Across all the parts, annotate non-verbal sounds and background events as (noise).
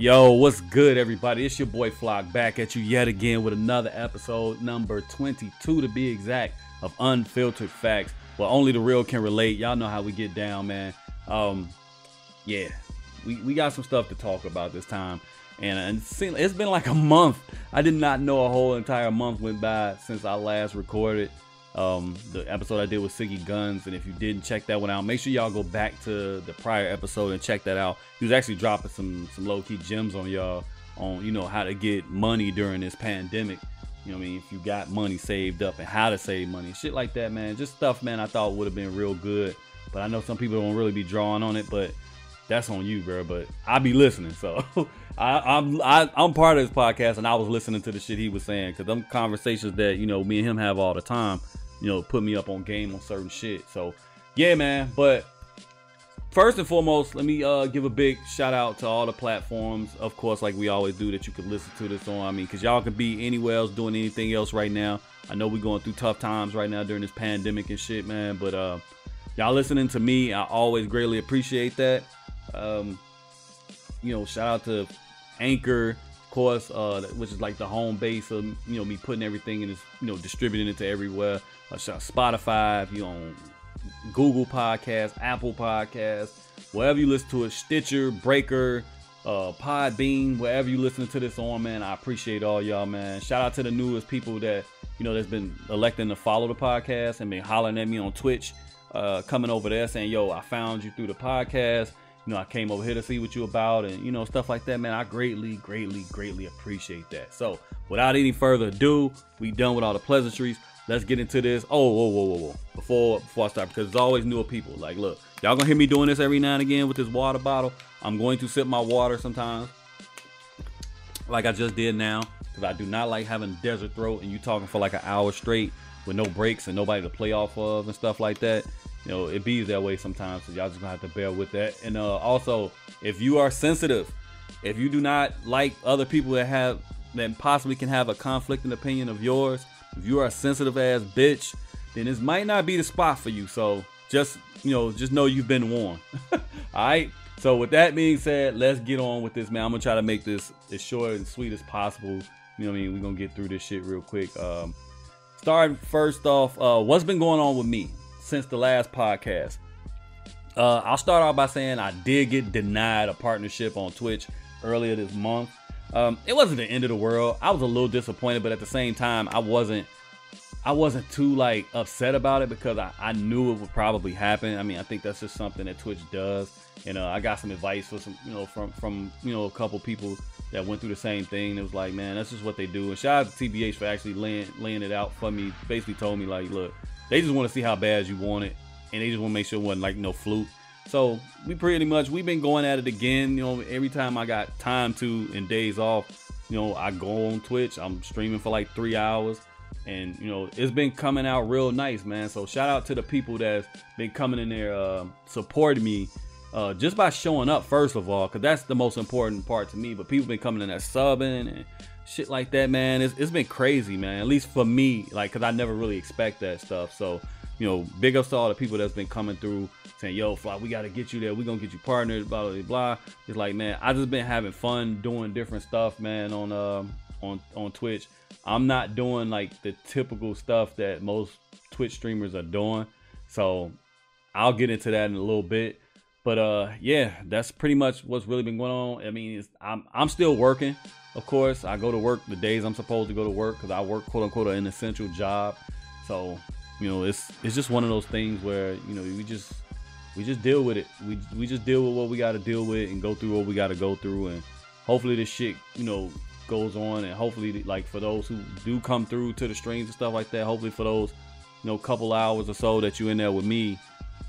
Yo, what's good, everybody? It's your boy Flock back at you yet again with another episode, number 22 to be exact, of Unfiltered Facts. Well, only the real can relate. Y'all know how we get down, man. Um, yeah, we, we got some stuff to talk about this time. And, and it's been like a month. I did not know a whole entire month went by since I last recorded um, the episode I did with Siggy Guns. And if you didn't check that one out, make sure y'all go back to the prior episode and check that out. He was actually dropping some some low key gems on y'all on you know how to get money during this pandemic. You know what I mean? If you got money saved up and how to save money, shit like that, man. Just stuff, man. I thought would have been real good, but I know some people don't really be drawing on it. But that's on you, bro. But I be listening, so (laughs) I, I'm I, am i am part of this podcast, and I was listening to the shit he was saying because them conversations that you know me and him have all the time you know, put me up on game on certain shit. So, yeah, man. But first and foremost, let me uh, give a big shout out to all the platforms, of course, like we always do, that you can listen to this on. I mean, because y'all can be anywhere else doing anything else right now. I know we're going through tough times right now during this pandemic and shit, man. But uh, y'all listening to me, I always greatly appreciate that. Um, you know, shout out to Anchor, of course, uh, which is like the home base of you know me putting everything and this, you know, distributing it to everywhere. Uh, Spotify, if you on Google Podcast, Apple Podcast, wherever you listen to it, Stitcher, Breaker, uh, Podbean, wherever you listen to this on, man. I appreciate all y'all, man. Shout out to the newest people that you know that's been electing to follow the podcast and been hollering at me on Twitch, uh, coming over there saying, "Yo, I found you through the podcast." You know, I came over here to see what you about and, you know, stuff like that, man. I greatly, greatly, greatly appreciate that. So without any further ado, we done with all the pleasantries. Let's get into this. Oh, whoa, whoa, whoa, whoa. Before before I start, because it's always newer people. Like, look, y'all gonna hear me doing this every now and again with this water bottle. I'm going to sip my water sometimes. Like I just did now. Because I do not like having desert throat and you talking for like an hour straight with no breaks and nobody to play off of and stuff like that you know, it be that way sometimes. So y'all just gonna have to bear with that. And uh, also, if you are sensitive, if you do not like other people that have that possibly can have a conflicting opinion of yours, if you are a sensitive ass bitch, then this might not be the spot for you. So just you know, just know you've been warned. (laughs) All right. So with that being said, let's get on with this, man. I'm gonna try to make this as short and sweet as possible. You know what I mean? We're gonna get through this shit real quick. Um, starting first off, uh, what's been going on with me? Since the last podcast. Uh, I'll start off by saying I did get denied a partnership on Twitch earlier this month. Um, it wasn't the end of the world. I was a little disappointed, but at the same time, I wasn't. I wasn't too like upset about it because I, I knew it would probably happen. I mean, I think that's just something that Twitch does. And uh, I got some advice for some, you know, from from you know a couple people that went through the same thing. It was like, man, that's just what they do. And shout out to TBH for actually laying laying it out for me. Basically told me like, look, they just want to see how bad you want it, and they just want to make sure it wasn't like no fluke. So we pretty much we've been going at it again. You know, every time I got time to and days off, you know, I go on Twitch. I'm streaming for like three hours, and you know, it's been coming out real nice, man. So shout out to the people that's been coming in there uh, supporting me. Uh, just by showing up first of all because that's the most important part to me but people been coming in there subbing and shit like that, man. It's, it's been crazy, man. At least for me, like, cause I never really expect that stuff. So, you know, big ups to all the people that's been coming through saying, "Yo, Fly, we gotta get you there. We gonna get you partnered." Blah blah blah. It's like, man, I just been having fun doing different stuff, man, on um on on Twitch. I'm not doing like the typical stuff that most Twitch streamers are doing. So I'll get into that in a little bit. But uh, yeah, that's pretty much what's really been going on. I mean, I'm I'm still working. Of course, I go to work the days I'm supposed to go to work because I work quote unquote an essential job. So, you know, it's it's just one of those things where you know we just we just deal with it. We we just deal with what we got to deal with and go through what we got to go through, and hopefully this shit you know goes on, and hopefully like for those who do come through to the streams and stuff like that, hopefully for those you know couple hours or so that you're in there with me,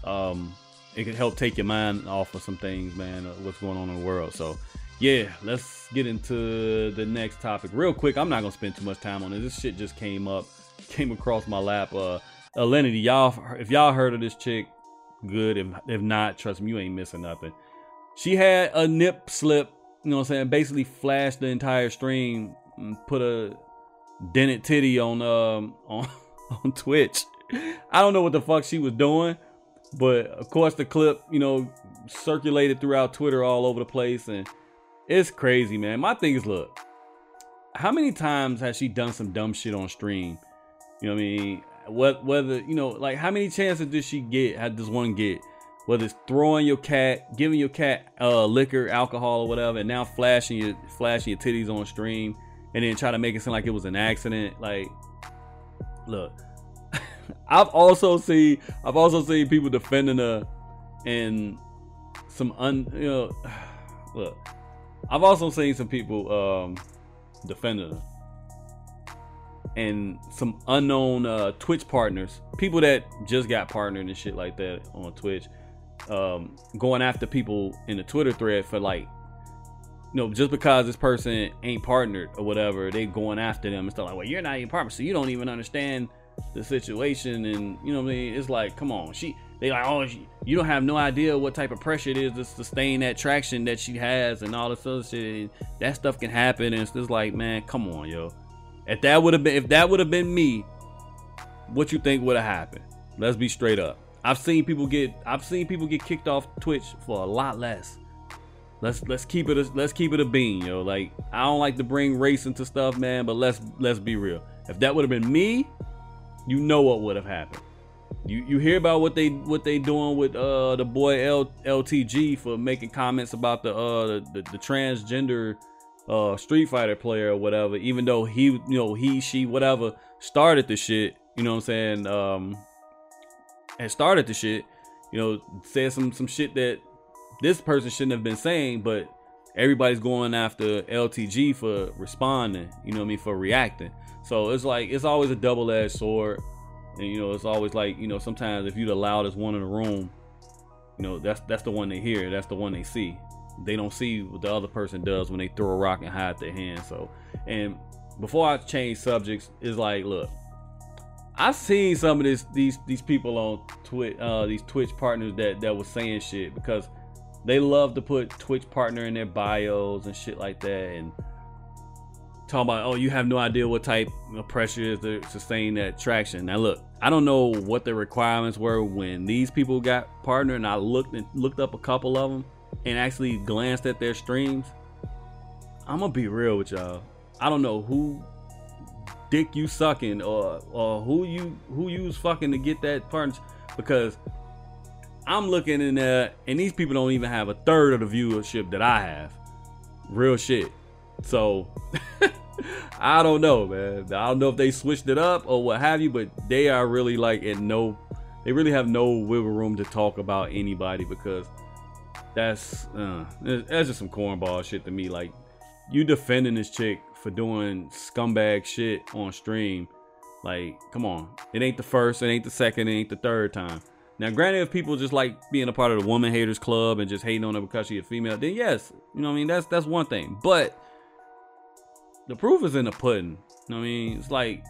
um, it could help take your mind off of some things, man, what's going on in the world. So yeah, let's get into the next topic real quick. I'm not gonna spend too much time on it. This shit just came up, (laughs) came across my lap. Uh, Alinity, y'all, if y'all heard of this chick, good. If if not, trust me, you ain't missing nothing. She had a nip slip. You know what I'm saying? Basically, flashed the entire stream, and put a dented titty on um (laughs) on on Twitch. I don't know what the fuck she was doing, but of course the clip, you know, circulated throughout Twitter all over the place and it's crazy, man. My thing is, look, how many times has she done some dumb shit on stream? You know what I mean? What whether you know, like how many chances did she get? How does one get? Whether it's throwing your cat, giving your cat uh, liquor, alcohol, or whatever, and now flashing your flashing your titties on stream, and then try to make it seem like it was an accident. Like, look, (laughs) I've also seen I've also seen people defending her and some un you know (sighs) look I've also seen some people um defending her. And some unknown uh Twitch partners, people that just got partnered and shit like that on Twitch, um going after people in the Twitter thread for like you know, just because this person ain't partnered or whatever, they going after them and stuff like, well, you're not even partnered, so you don't even understand the situation. And you know what I mean? It's like come on she they like oh you don't have no idea what type of pressure it is to sustain that traction that she has and all this other shit. And that stuff can happen. And it's just like man come on yo. If that would have been if that would have been me what you think would have happened? Let's be straight up. I've seen people get I've seen people get kicked off Twitch for a lot less. Let's let's keep it a, let's keep it a bean yo. Like I don't like to bring race into stuff man but let's let's be real. If that would have been me you know what would have happened. You you hear about what they what they doing with uh the boy L, LTG for making comments about the uh the, the, the transgender uh Street Fighter player or whatever, even though he you know he she whatever started the shit, you know what I'm saying, um and started the shit, you know, said some some shit that this person shouldn't have been saying, but everybody's going after LTG for responding, you know what I mean, for reacting. So it's like it's always a double-edged sword. And you know, it's always like, you know, sometimes if you're the loudest one in the room, you know, that's that's the one they hear, that's the one they see. They don't see what the other person does when they throw a rock and hide their hand. So and before I change subjects, it's like, look, I've seen some of this these these people on Twitch, uh, these Twitch partners that that was saying shit because they love to put Twitch partner in their bios and shit like that, and talking about, oh, you have no idea what type of pressure is to sustain that traction. Now, look, I don't know what the requirements were when these people got partnered, and I looked and looked up a couple of them and actually glanced at their streams. I'm gonna be real with y'all. I don't know who dick you sucking or or who you who you was fucking to get that partner because I'm looking in there and these people don't even have a third of the viewership that I have. Real shit. So (laughs) I don't know, man. I don't know if they switched it up or what have you, but they are really like in no, they really have no wiggle room to talk about anybody because that's uh, that's just some cornball shit to me. Like you defending this chick for doing scumbag shit on stream. Like, come on. It ain't the first, it ain't the second, it ain't the third time. Now, granted, if people just like being a part of the woman haters club and just hating on her because she's a female, then yes, you know what I mean. That's that's one thing. But the proof is in the pudding. You know what I mean? It's like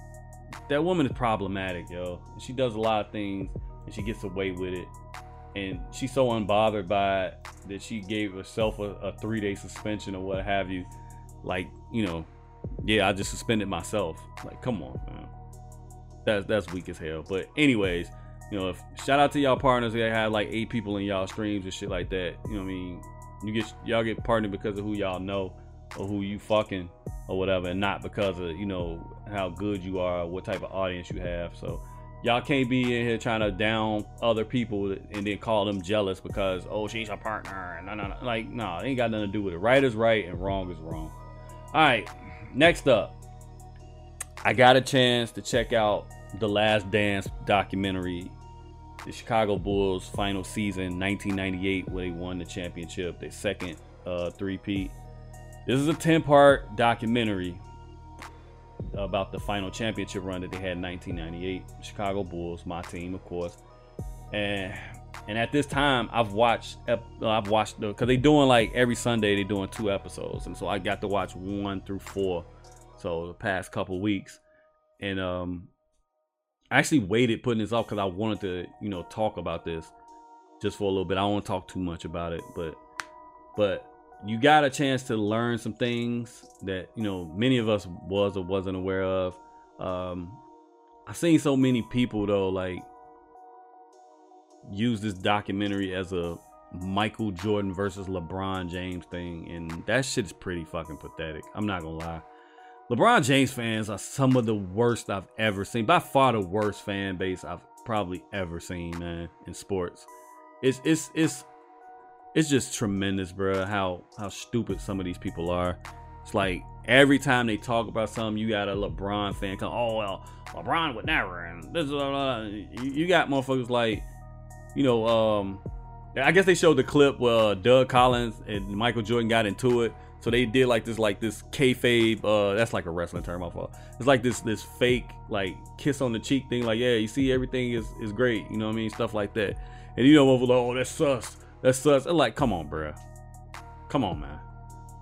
that woman is problematic, yo. She does a lot of things and she gets away with it. And she's so unbothered by it that she gave herself a, a three day suspension or what have you. Like, you know, yeah, I just suspended myself. Like, come on, man. That's that's weak as hell. But anyways, you know, if shout out to y'all partners that have like eight people in y'all streams and shit like that. You know what I mean? You get y'all get partnered because of who y'all know or who you fucking or whatever, and not because of you know how good you are, what type of audience you have. So y'all can't be in here trying to down other people and then call them jealous because oh she's a partner. and No, no, no. Like no, it ain't got nothing to do with it. Right is right and wrong is wrong. All right, next up, I got a chance to check out the Last Dance documentary. The Chicago Bulls final season, 1998, where they won the championship, their second uh, three-peat. This is a 10 part documentary about the final championship run that they had in 1998. Chicago Bulls, my team, of course. And and at this time, I've watched I've watched the because they doing like every Sunday they doing two episodes, and so I got to watch one through four. So the past couple weeks, and um, I actually waited putting this off because I wanted to you know talk about this just for a little bit. I don't want to talk too much about it, but but you got a chance to learn some things that you know many of us was or wasn't aware of. Um, I've seen so many people though like use this documentary as a Michael Jordan versus LeBron James thing, and that shit is pretty fucking pathetic. I'm not gonna lie. LeBron James fans are some of the worst I've ever seen. By far the worst fan base I've probably ever seen, man, in sports. It's it's it's it's just tremendous, bro. How how stupid some of these people are. It's like every time they talk about something, you got a LeBron fan come, oh well, LeBron would never, and this, blah, blah. you got motherfuckers like, you know, um, I guess they showed the clip where Doug Collins and Michael Jordan got into it. So they did like this, like this kayfabe. Uh, that's like a wrestling term. Off It's like this, this fake like kiss on the cheek thing. Like, yeah, you see, everything is is great. You know what I mean? Stuff like that. And you know, like, oh, that's sus. That's sus. And like, come on, bro. Come on, man.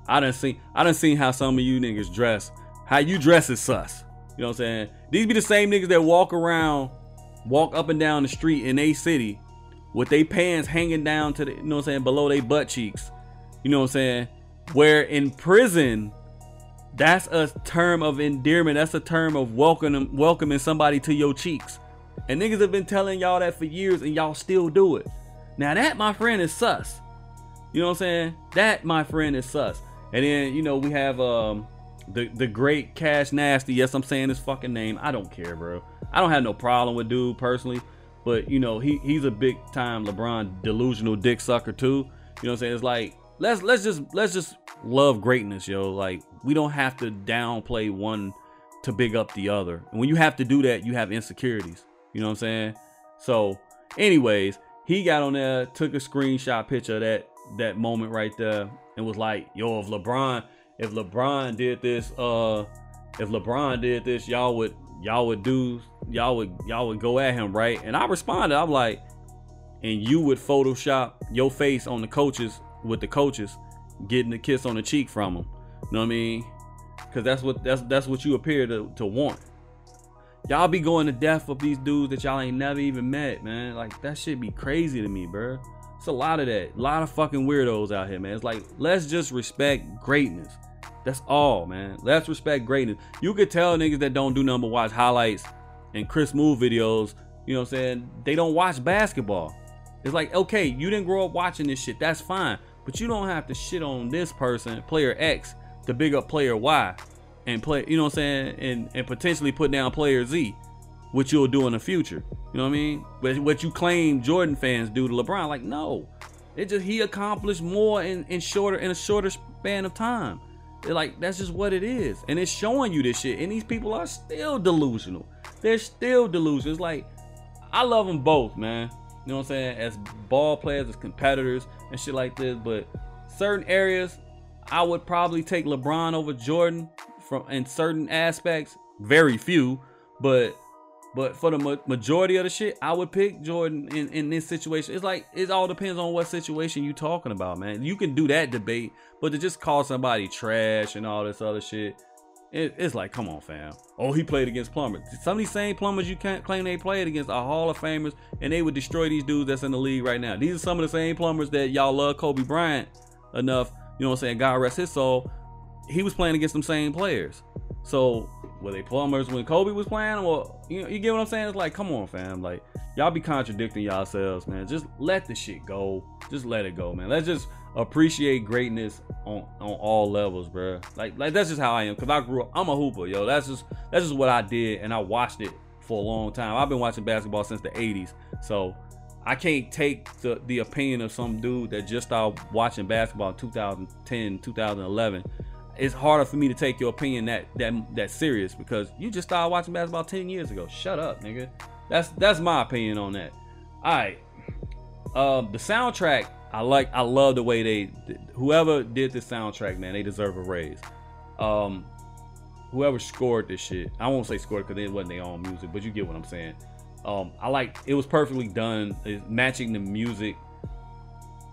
I done seen, I done seen how some of you niggas dress. How you dress is sus. You know what I'm saying? These be the same niggas that walk around, walk up and down the street in a city with their pants hanging down to the, you know what I'm saying, below their butt cheeks. You know what I'm saying? Where in prison, that's a term of endearment. That's a term of welcoming welcoming somebody to your cheeks. And niggas have been telling y'all that for years and y'all still do it. Now that my friend is sus. You know what I'm saying? That my friend is sus. And then, you know, we have um the the great Cash Nasty. Yes, I'm saying his fucking name. I don't care, bro. I don't have no problem with dude personally. But you know, he he's a big time LeBron delusional dick sucker too. You know what I'm saying? It's like let's let's just let's just love greatness, yo. Like we don't have to downplay one to big up the other. And when you have to do that, you have insecurities. You know what I'm saying? So, anyways, he got on there, took a screenshot picture of that that moment right there, and was like, "Yo, if LeBron, if LeBron did this, uh, if LeBron did this, y'all would y'all would do y'all would y'all would go at him, right?" And I responded, I'm like, "And you would Photoshop your face on the coaches with the coaches getting a kiss on the cheek from them. You know what I mean? Because that's what that's that's what you appear to, to want. Y'all be going to death with these dudes that y'all ain't never even met, man. Like that shit be crazy to me, bro. It's a lot of that. A lot of fucking weirdos out here, man. It's like let's just respect greatness. That's all, man. Let's respect greatness. You could tell niggas that don't do number watch highlights and Chris Smoove videos, you know what I'm saying? They don't watch basketball. It's like, okay, you didn't grow up watching this shit. That's fine. But you don't have to shit on this person, player X, to big up player Y and play, you know what I'm saying, and, and potentially put down player Z, which you'll do in the future. You know what I mean? But what you claim Jordan fans do to LeBron, like, no. It just he accomplished more in, in shorter in a shorter span of time. They're like, that's just what it is. And it's showing you this shit. And these people are still delusional. They're still delusional. It's like, I love them both, man. You know what I'm saying? As ball players, as competitors, and shit like this. But certain areas, I would probably take LeBron over Jordan from in certain aspects. Very few, but but for the ma- majority of the shit, I would pick Jordan in, in this situation. It's like it all depends on what situation you talking about, man. You can do that debate, but to just call somebody trash and all this other shit, it, it's like, come on, fam. Oh, he played against plumbers. Some of these same plumbers you can't claim they played against are Hall of Famers, and they would destroy these dudes that's in the league right now. These are some of the same plumbers that y'all love Kobe Bryant enough. You know what I'm saying? God rest his soul. He was playing against them same players. So were they plumbers when Kobe was playing? Well, you know, you get what I'm saying? It's like, come on, fam. Like, y'all be contradicting yourselves, man. Just let the shit go. Just let it go, man. Let's just appreciate greatness on on all levels, bro. Like like that's just how I am. Cause I grew up. I'm a hooper, yo. That's just that's just what I did, and I watched it for a long time. I've been watching basketball since the '80s, so I can't take the the opinion of some dude that just started watching basketball in 2010, 2011. It's harder for me to take your opinion that that that serious because you just started watching basketball 10 years ago. Shut up, nigga. That's that's my opinion on that. All right. Uh, the soundtrack I like I love the way they whoever did the soundtrack, man, they deserve a raise. Um whoever scored this shit. I won't say scored because it wasn't their own music, but you get what I'm saying. Um I like it was perfectly done, matching the music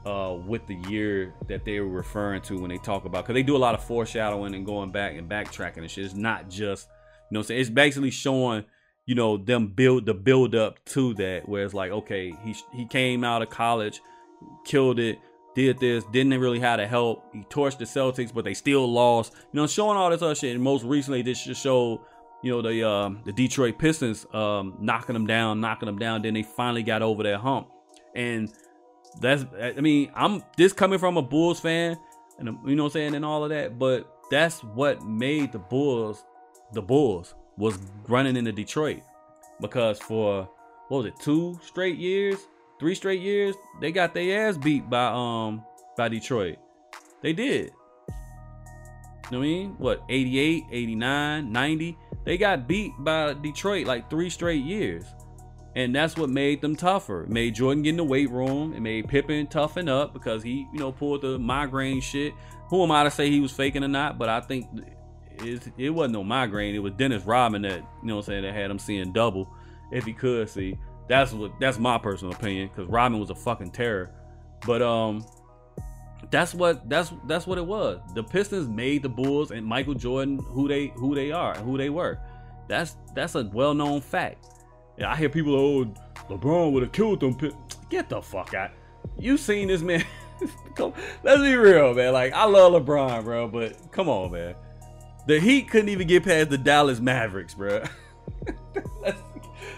uh with the year that they were referring to when they talk about because they do a lot of foreshadowing and going back and backtracking and shit. It's not just you know I'm saying it's basically showing you know them build the build up to that where it's like okay he he came out of college killed it, did this, didn't really have to help. He torched the Celtics, but they still lost. You know, showing all this other shit. And most recently, this just showed, you know, the um, the Detroit Pistons um, knocking them down, knocking them down. Then they finally got over that hump. And that's I mean, I'm this coming from a Bulls fan and you know what I'm saying and all of that, but that's what made the Bulls the Bulls was running into Detroit because for what was it, two straight years, three straight years, they got their ass beat by um by Detroit. They did. You know what I mean? What, 88, 89, 90? They got beat by Detroit like three straight years. And that's what made them tougher. It made Jordan get in the weight room. It made Pippen toughen up because he, you know, pulled the migraine shit. Who am I to say he was faking or not? But I think it, it wasn't no migraine. It was Dennis Rodman that, you know I'm saying, that had him seeing double if he could see. That's what that's my personal opinion because Rodman was a fucking terror. But um that's what that's that's what it was. The Pistons made the Bulls and Michael Jordan who they who they are, who they were. That's that's a well-known fact. Yeah, I hear people, oh, LeBron would have killed them. Get the fuck out. You seen this man? (laughs) Let's be real, man. Like I love LeBron, bro, but come on, man. The Heat couldn't even get past the Dallas Mavericks, bro. (laughs) let's,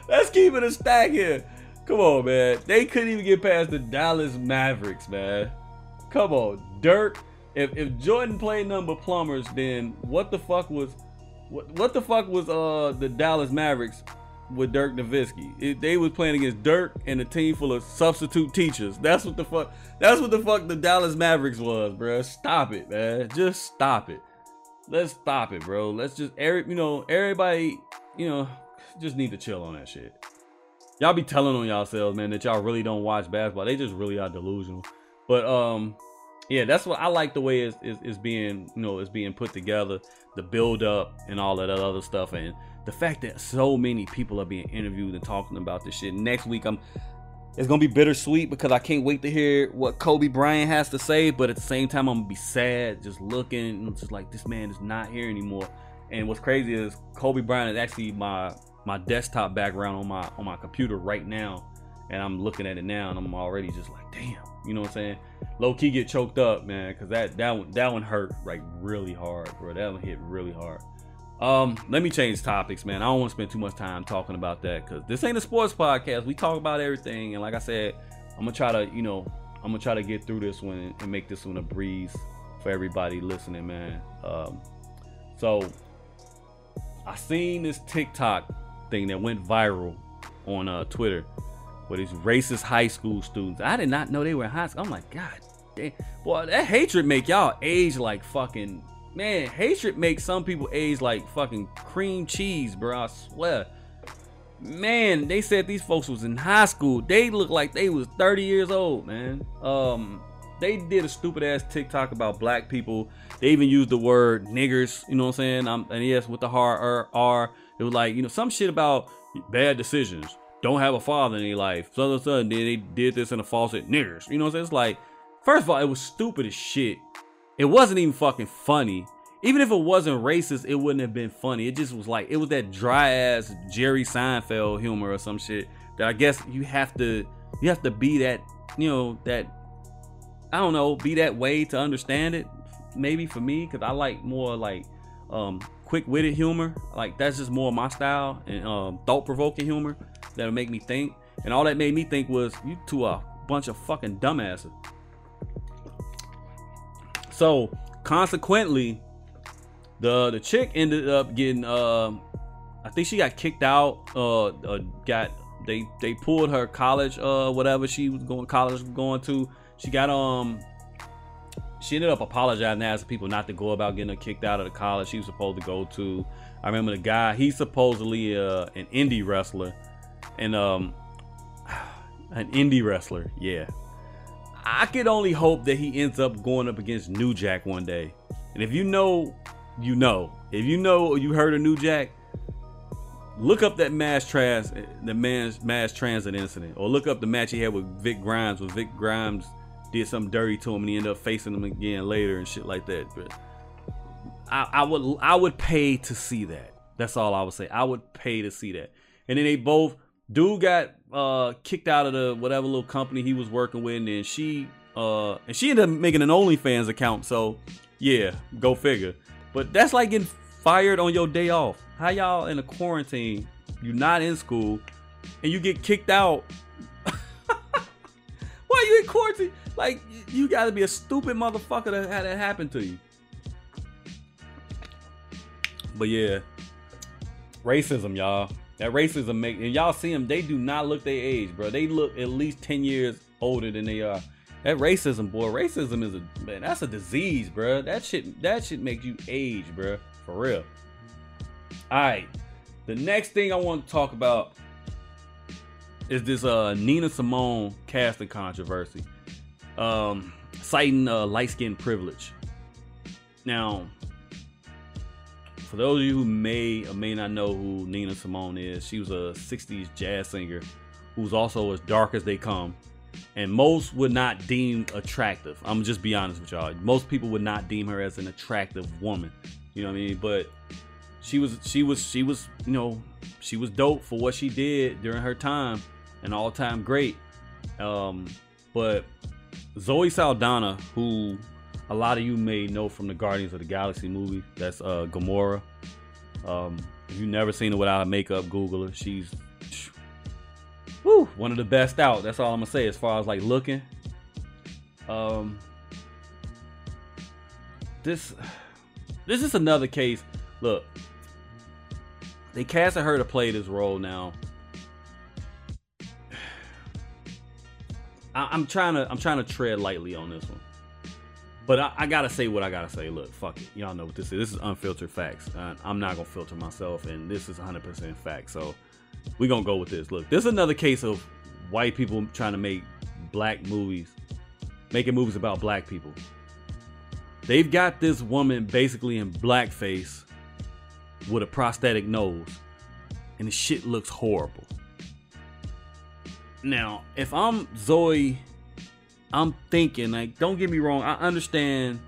let's keep it a stack here. Come on, man. They couldn't even get past the Dallas Mavericks, man. Come on, Dirk. If if Jordan played number plumbers, then what the fuck was what what the fuck was uh the Dallas Mavericks with Dirk Nowitzki? It, they was playing against Dirk and a team full of substitute teachers. That's what the fuck. That's what the fuck the Dallas Mavericks was, bro. Stop it, man. Just stop it. Let's stop it, bro. Let's just every you know everybody you know just need to chill on that shit. Y'all be telling on y'all yourselves, man, that y'all really don't watch basketball. They just really are delusional. But um, yeah, that's what I like the way it's, it's, it's being, you know, it's being put together, the build up and all of that other stuff, and the fact that so many people are being interviewed and talking about this shit. Next week, I'm it's gonna be bittersweet because I can't wait to hear what Kobe Bryant has to say, but at the same time, I'm gonna be sad just looking, and just like this man is not here anymore. And what's crazy is Kobe Bryant is actually my my desktop background on my on my computer right now, and I'm looking at it now, and I'm already just like, damn you know what I'm saying? Low key get choked up, man, because that that one that one hurt like really hard, bro. That one hit really hard. Um, let me change topics, man. I don't want to spend too much time talking about that because this ain't a sports podcast. We talk about everything, and like I said, I'm gonna try to, you know, I'm gonna try to get through this one and make this one a breeze for everybody listening, man. Um, so I seen this TikTok thing that went viral on uh, Twitter with these racist high school students. I did not know they were in high school. I'm like, God damn. Boy, that hatred make y'all age like fucking man, hatred makes some people age like fucking cream cheese, bro. I swear. Man, they said these folks was in high school. They look like they was 30 years old, man. Um, they did a stupid ass TikTok about black people. They even used the word niggers, you know what I'm saying? I'm, and yes, with the hard R, R, it was like, you know, some shit about bad decisions don't have a father in their life. So all of a sudden, they did this in a false niggers. You know what I'm saying? It's like, first of all, it was stupid as shit. It wasn't even fucking funny. Even if it wasn't racist, it wouldn't have been funny. It just was like, it was that dry ass Jerry Seinfeld humor or some shit that I guess you have to, you have to be that, you know, that, I don't know, be that way to understand it. Maybe for me, because I like more like, um, quick-witted humor. Like that's just more my style and um, thought-provoking humor that'll make me think. And all that made me think was you two are a bunch of fucking dumbasses. So consequently, the the chick ended up getting uh, I think she got kicked out. Uh, uh, got they they pulled her college uh whatever she was going college going to. She got um she ended up apologizing asking people not to go about getting her kicked out of the college she was supposed to go to. I remember the guy, he's supposedly uh, an indie wrestler and um (sighs) an indie wrestler. Yeah. I could only hope that he ends up going up against New Jack one day. And if you know, you know. If you know you heard of New Jack, look up that mass trans the man's mass transit incident. Or look up the match he had with Vic Grimes where Vic Grimes did something dirty to him and he ended up facing him again later and shit like that. But I, I would I would pay to see that. That's all I would say. I would pay to see that. And then they both dude got uh kicked out of the whatever little company he was working with, and she uh and she ended up making an OnlyFans account. So yeah, go figure. But that's like getting fired on your day off. How y'all in a quarantine? You're not in school, and you get kicked out. (laughs) Why you in quarantine? Like you got to be a stupid motherfucker to have that happen to you. But yeah, racism, y'all. That racism make and y'all see them. They do not look their age, bro. They look at least ten years older than they are. That racism, boy. Racism is a man. That's a disease, bro. That shit. That shit make you age, bro. For real. All right. The next thing I want to talk about is this uh Nina Simone casting controversy. Um, citing uh, light skin privilege. Now, for those of you who may or may not know who Nina Simone is, she was a 60s jazz singer who's also as dark as they come. And most would not deem attractive. I'm just be honest with y'all. Most people would not deem her as an attractive woman. You know what I mean? But she was she was she was, you know, she was dope for what she did during her time. An all-time great. Um, but Zoe Saldana, who a lot of you may know from the Guardians of the Galaxy movie. That's uh, Gamora. Um, if you've never seen her without a makeup, Google her. She's woo, one of the best out. That's all I'm gonna say as far as like looking. Um, this this is another case. Look, they casted her to play this role now. (sighs) I, I'm trying to I'm trying to tread lightly on this one. But I, I, gotta say what I gotta say. Look, fuck it. Y'all know what this is. This is unfiltered facts. Uh, I'm not gonna filter myself, and this is 100% fact. So we gonna go with this. Look, this is another case of white people trying to make black movies, making movies about black people. They've got this woman basically in blackface with a prosthetic nose, and the shit looks horrible. Now, if I'm Zoe I'm thinking, like, don't get me wrong, I understand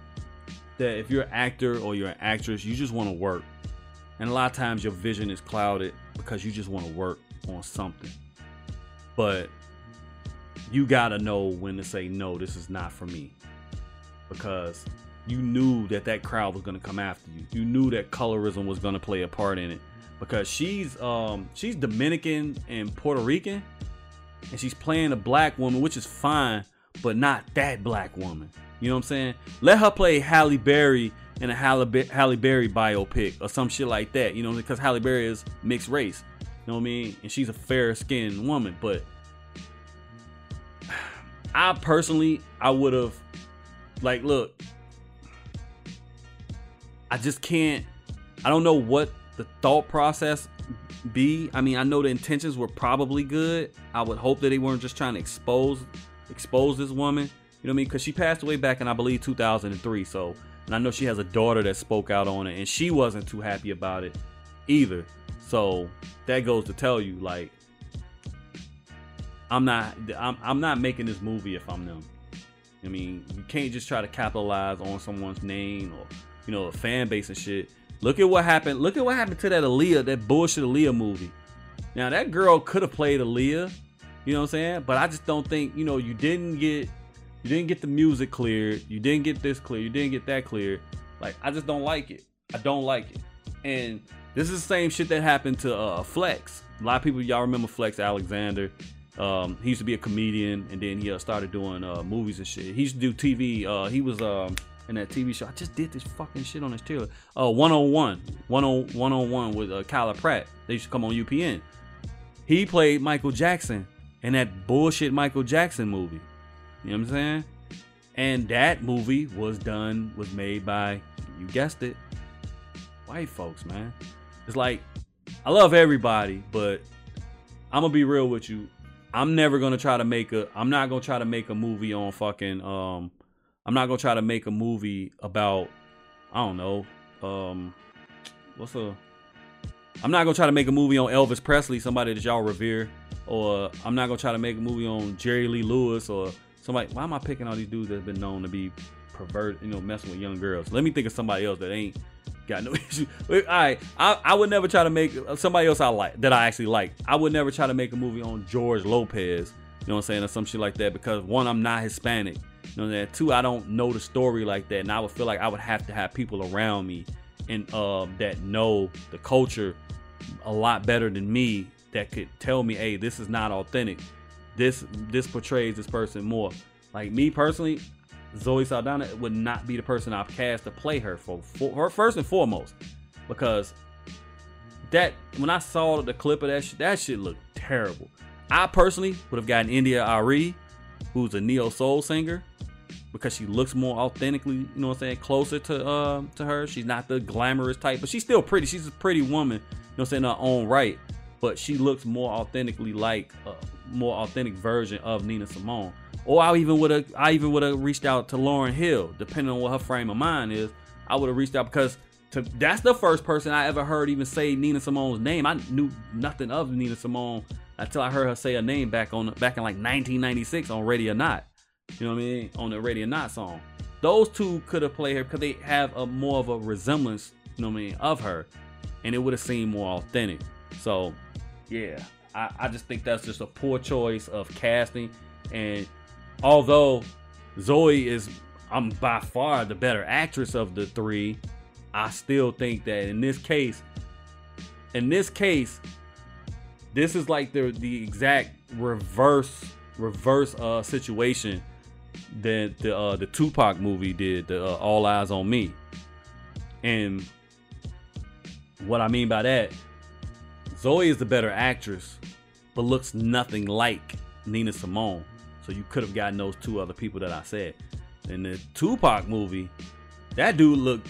that if you're an actor or you're an actress, you just want to work. And a lot of times your vision is clouded because you just want to work on something. But you got to know when to say, no, this is not for me. Because you knew that that crowd was going to come after you. You knew that colorism was going to play a part in it. Because she's um she's Dominican and Puerto Rican and she's playing a black woman, which is fine but not that black woman. You know what I'm saying? Let her play Halle Berry in a Halle, Halle Berry biopic or some shit like that. You know, because Halle Berry is mixed race. You know what I mean? And she's a fair skinned woman. But (sighs) I personally, I would have, like, look, I just can't, I don't know what the thought process be. I mean, I know the intentions were probably good. I would hope that they weren't just trying to expose expose this woman. You know what I mean? Because she passed away back in, I believe, 2003. So, and I know she has a daughter that spoke out on it, and she wasn't too happy about it either. So that goes to tell you, like, I'm not, I'm, I'm not making this movie if I'm them. I mean, you can't just try to capitalize on someone's name or, you know, a fan base and shit. Look at what happened. Look at what happened to that Aaliyah, that bullshit Aaliyah movie. Now that girl could have played Aaliyah you know what I'm saying? But I just don't think, you know, you didn't get you didn't get the music cleared, you didn't get this clear, you didn't get that clear. Like I just don't like it. I don't like it. And this is the same shit that happened to uh, Flex. A lot of people y'all remember Flex Alexander. Um, he used to be a comedian and then he uh, started doing uh, movies and shit. He used to do TV. Uh, he was um, in that TV show. I just did this fucking shit on his trailer. Uh, One on One. 101 with uh, Kyla Pratt. They used to come on UPN. He played Michael Jackson in that bullshit Michael Jackson movie. You know what I'm saying? And that movie was done, was made by, you guessed it, white folks, man. It's like, I love everybody, but I'm gonna be real with you. I'm never gonna try to make a, I'm not gonna try to make a movie on fucking, um, I'm not gonna try to make a movie about, I don't know, um, what's a, I'm not gonna try to make a movie on Elvis Presley, somebody that y'all revere or I'm not gonna try to make a movie on Jerry Lee Lewis or somebody. Why am I picking all these dudes that's been known to be pervert, you know, messing with young girls? Let me think of somebody else that ain't got no (laughs) issue. All right, I, I would never try to make somebody else I like that I actually like. I would never try to make a movie on George Lopez. You know what I'm saying, or some shit like that because one, I'm not Hispanic. You know that. Two, I don't know the story like that, and I would feel like I would have to have people around me and uh, that know the culture a lot better than me that could tell me, hey, this is not authentic. This this portrays this person more. Like me personally, Zoe Saldana would not be the person I've cast to play her for, for her first and foremost, because that when I saw the clip of that shit, that shit looked terrible. I personally would have gotten India.Arie, who's a neo soul singer, because she looks more authentically, you know what I'm saying, closer to uh, to her. She's not the glamorous type, but she's still pretty. She's a pretty woman, you know what I'm saying, in her own right. But she looks more authentically like a more authentic version of Nina Simone. Or I even would have I even would have reached out to Lauryn Hill, depending on what her frame of mind is. I would have reached out because to, that's the first person I ever heard even say Nina Simone's name. I knew nothing of Nina Simone until I heard her say her name back on back in like 1996 on Ready or Not. You know what I mean? On the Ready or Not song. Those two could have played her because they have a more of a resemblance, you know what I mean, of her, and it would have seemed more authentic. So, yeah, I, I just think that's just a poor choice of casting. And although Zoe is, I'm by far the better actress of the three, I still think that in this case, in this case, this is like the the exact reverse reverse uh situation that the uh, the Tupac movie did, the uh, All Eyez on Me. And what I mean by that, Zoe is the better actress, but looks nothing like Nina Simone. So you could have gotten those two other people that I said. In the Tupac movie, that dude looked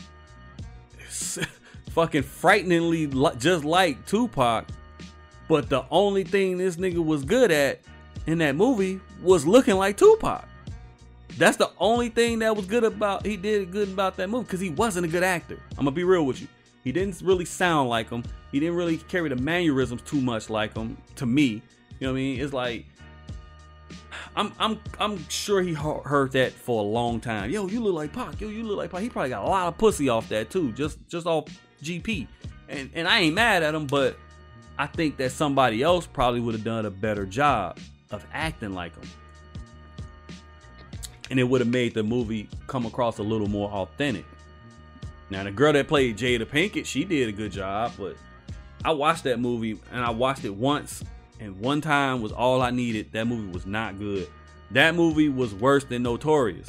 (laughs) fucking frighteningly just like Tupac. But the only thing this nigga was good at in that movie was looking like Tupac. That's the only thing that was good about he did good about that movie because he wasn't a good actor. I'm gonna be real with you. He didn't really sound like him. He didn't really carry the mannerisms too much like him to me. You know what I mean? It's like I'm I'm I'm sure he heard that for a long time. Yo, you look like Pac. Yo, you look like Pac. He probably got a lot of pussy off that too, just just off GP. And and I ain't mad at him, but I think that somebody else probably would have done a better job of acting like him and it would have made the movie come across a little more authentic. Now, the girl that played Jada Pinkett, she did a good job, but I watched that movie and I watched it once, and one time was all I needed. That movie was not good. That movie was worse than Notorious.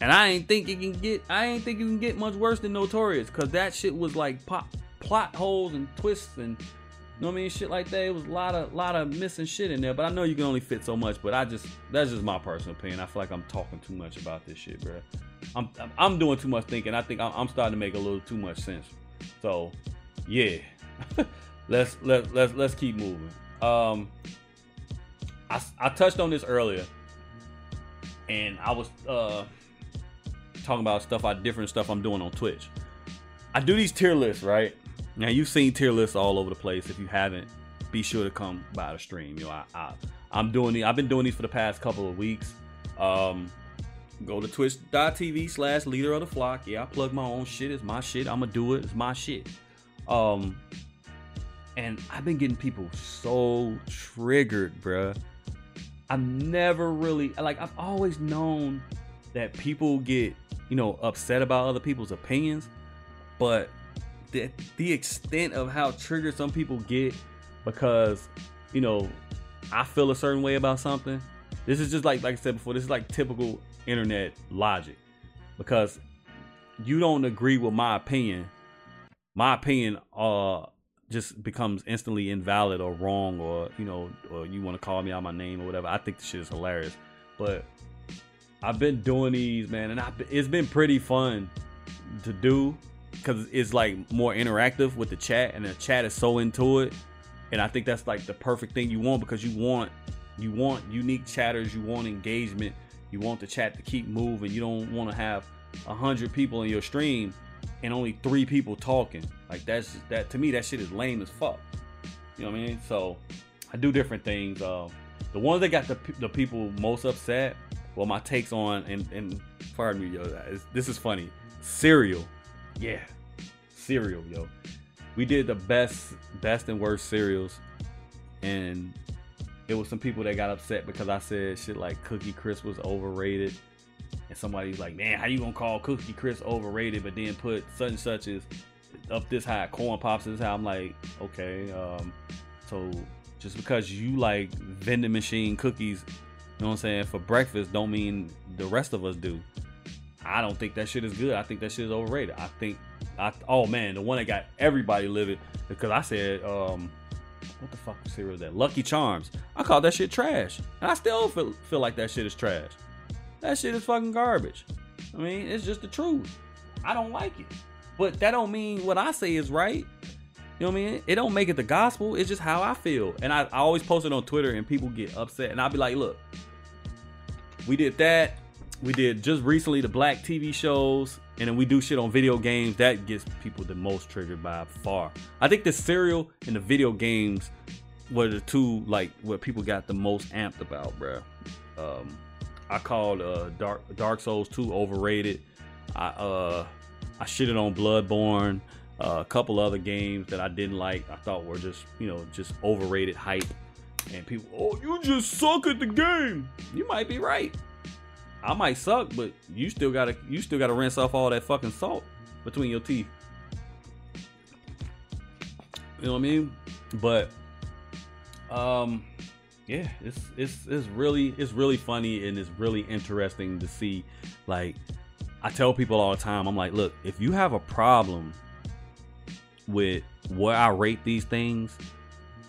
And I ain't think it can get I ain't think it can get much worse than Notorious cuz that shit was like pop, plot holes and twists and you know what I mean? Shit like that. It was a lot of lot of missing shit in there. But I know you can only fit so much. But I just that's just my personal opinion. I feel like I'm talking too much about this shit, bro. I'm I'm doing too much thinking. I think I'm starting to make a little too much sense. So yeah, (laughs) let's let let's let's keep moving. Um, I I touched on this earlier, and I was uh talking about stuff I different stuff I'm doing on Twitch. I do these tier lists, right? Now you've seen tier lists all over the place. If you haven't, be sure to come by the stream. You know, I, I am doing the I've been doing these for the past couple of weeks. Um, go to twitch.tv slash leader of the flock. Yeah, I plug my own shit. It's my shit. I'ma do it. It's my shit. Um, and I've been getting people so triggered, bruh. I've never really like I've always known that people get, you know, upset about other people's opinions, but the the extent of how triggered some people get because you know I feel a certain way about something. This is just like like I said before. This is like typical internet logic because you don't agree with my opinion. My opinion uh just becomes instantly invalid or wrong or you know or you want to call me out my name or whatever. I think the shit is hilarious, but I've been doing these man, and it's been pretty fun to do because it's like more interactive with the chat, and the chat is so into it. And I think that's like the perfect thing you want because you want you want unique chatters, you want engagement, you want the chat to keep moving. You don't want to have a hundred people in your stream and only three people talking. Like that's that to me that shit is lame as fuck. You know what I mean? So I do different things. Uh, the ones that got the, the people most upset, well, my takes on and and pardon me, yo, this is funny. Cereal yeah, cereal, yo. We did the best, best and worst cereals, and it was some people that got upset because I said shit like Cookie Crisp was overrated, and somebody's like, "Man, how you gonna call Cookie Crisp overrated, but then put such and such as up this high, corn pops this high?" I'm like, okay, um, so just because you like vending machine cookies you know what I'm saying? For breakfast don't mean the rest of us do. I don't think that shit is good. I think that shit is overrated. I think I oh man, the one that got everybody livid because I said, um, what the fuck cereal is that? Lucky Charms. I call that shit trash. And I still feel feel like that shit is trash. That shit is fucking garbage. I mean, it's just the truth. I don't like it. But that don't mean what I say is right. You know what I mean? It don't make it the gospel. It's just how I feel. And I, I always post it on Twitter and people get upset. And I'll be like, look, we did that. We did just recently the black TV shows. And then we do shit on video games. That gets people the most triggered by far. I think the cereal and the video games were the two like what people got the most amped about, bro. Um, I called uh, Dark Dark Souls 2 overrated. I uh I shitted on Bloodborne, uh, a couple other games that I didn't like. I thought were just you know just overrated hype. And people, oh, you just suck at the game. You might be right. I might suck, but you still gotta you still gotta rinse off all that fucking salt between your teeth. You know what I mean? But um yeah, it's it's it's really it's really funny and it's really interesting to see like I tell people all the time, I'm like, look, if you have a problem with where I rate these things,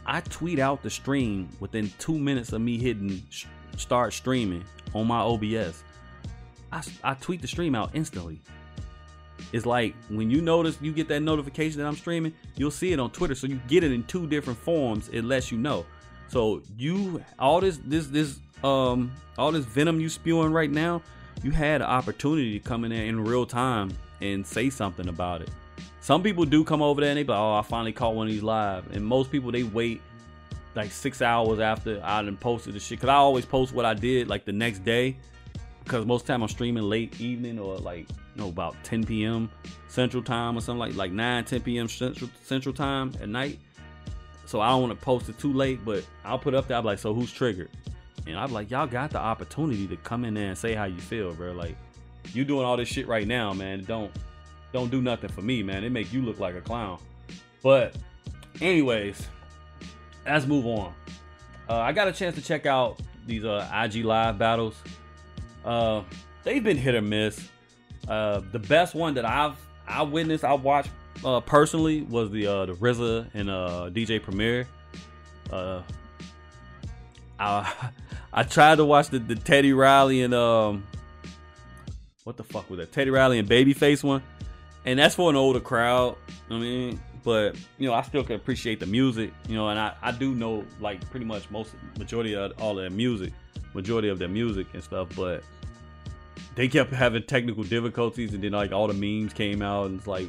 I tweet out the stream within two minutes of me hitting start streaming on my OBS. I, I tweet the stream out instantly. It's like when you notice you get that notification that I'm streaming, you'll see it on Twitter. So you get it in two different forms. It lets you know. So you all this this this um all this venom you spewing right now, you had an opportunity to come in there in real time and say something about it. Some people do come over there and they be like, oh, I finally caught one of these live. And most people they wait like six hours after I done posted the shit. Cause I always post what I did like the next day. Because most time I'm streaming late evening or like you know about 10 p.m. Central Time or something like like 9 10 p.m. Central Central Time at night. So I don't want to post it too late, but I'll put up there. I'm like, so who's triggered? And I'm like, y'all got the opportunity to come in there and say how you feel, bro. Like, you doing all this shit right now, man. Don't don't do nothing for me, man. It make you look like a clown. But, anyways, let's move on. Uh, I got a chance to check out these uh, IG live battles. Uh, they've been hit or miss. Uh, the best one that I've I witnessed, I watched uh, personally was the uh, the RZA and uh, DJ Premier. Uh, I (laughs) I tried to watch the, the Teddy Riley and um what the fuck was that Teddy Riley and Babyface one, and that's for an older crowd. I mean, but you know I still can appreciate the music, you know, and I I do know like pretty much most majority of all their music, majority of their music and stuff, but they kept having technical difficulties, and then like all the memes came out, and it's like